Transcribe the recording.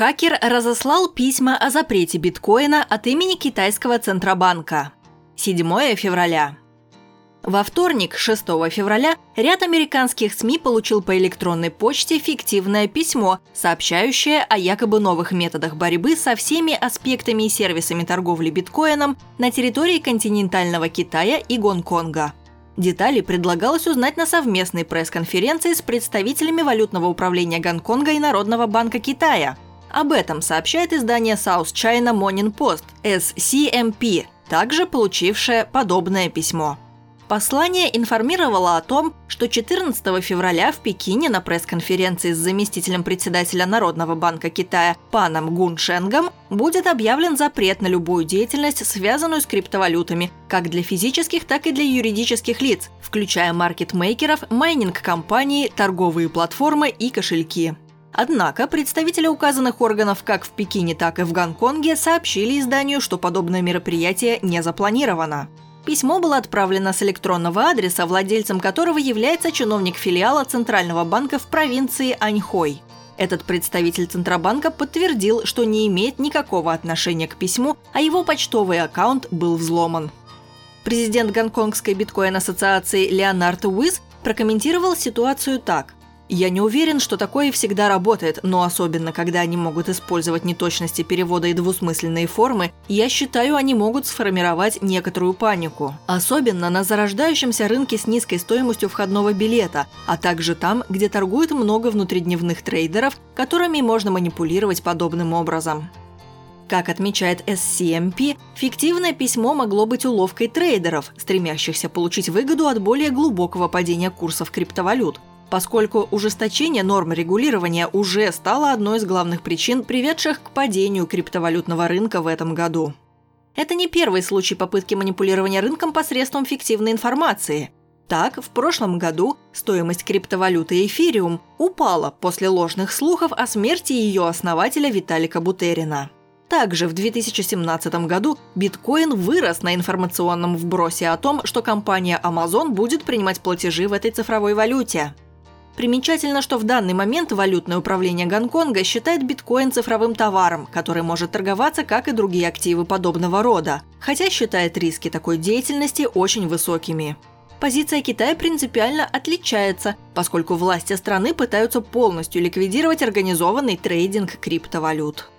Хакер разослал письма о запрете биткоина от имени китайского Центробанка. 7 февраля. Во вторник, 6 февраля, ряд американских СМИ получил по электронной почте фиктивное письмо, сообщающее о якобы новых методах борьбы со всеми аспектами и сервисами торговли биткоином на территории континентального Китая и Гонконга. Детали предлагалось узнать на совместной пресс-конференции с представителями валютного управления Гонконга и Народного банка Китая. Об этом сообщает издание South China Morning Post, SCMP, также получившее подобное письмо. Послание информировало о том, что 14 февраля в Пекине на пресс-конференции с заместителем председателя Народного банка Китая Паном Гун Шенгом будет объявлен запрет на любую деятельность, связанную с криптовалютами, как для физических, так и для юридических лиц, включая маркетмейкеров, майнинг-компании, торговые платформы и кошельки. Однако представители указанных органов как в Пекине, так и в Гонконге сообщили изданию, что подобное мероприятие не запланировано. Письмо было отправлено с электронного адреса, владельцем которого является чиновник филиала Центрального банка в провинции Аньхой. Этот представитель Центробанка подтвердил, что не имеет никакого отношения к письму, а его почтовый аккаунт был взломан. Президент Гонконгской биткоин-ассоциации Леонард Уиз прокомментировал ситуацию так. Я не уверен, что такое всегда работает, но особенно, когда они могут использовать неточности перевода и двусмысленные формы, я считаю, они могут сформировать некоторую панику. Особенно на зарождающемся рынке с низкой стоимостью входного билета, а также там, где торгует много внутридневных трейдеров, которыми можно манипулировать подобным образом. Как отмечает SCMP, фиктивное письмо могло быть уловкой трейдеров, стремящихся получить выгоду от более глубокого падения курсов криптовалют – поскольку ужесточение норм регулирования уже стало одной из главных причин, приведших к падению криптовалютного рынка в этом году. Это не первый случай попытки манипулирования рынком посредством фиктивной информации. Так, в прошлом году стоимость криптовалюты эфириум упала после ложных слухов о смерти ее основателя Виталика Бутерина. Также в 2017 году биткоин вырос на информационном вбросе о том, что компания Amazon будет принимать платежи в этой цифровой валюте. Примечательно, что в данный момент валютное управление Гонконга считает биткоин цифровым товаром, который может торговаться, как и другие активы подобного рода, хотя считает риски такой деятельности очень высокими. Позиция Китая принципиально отличается, поскольку власти страны пытаются полностью ликвидировать организованный трейдинг криптовалют.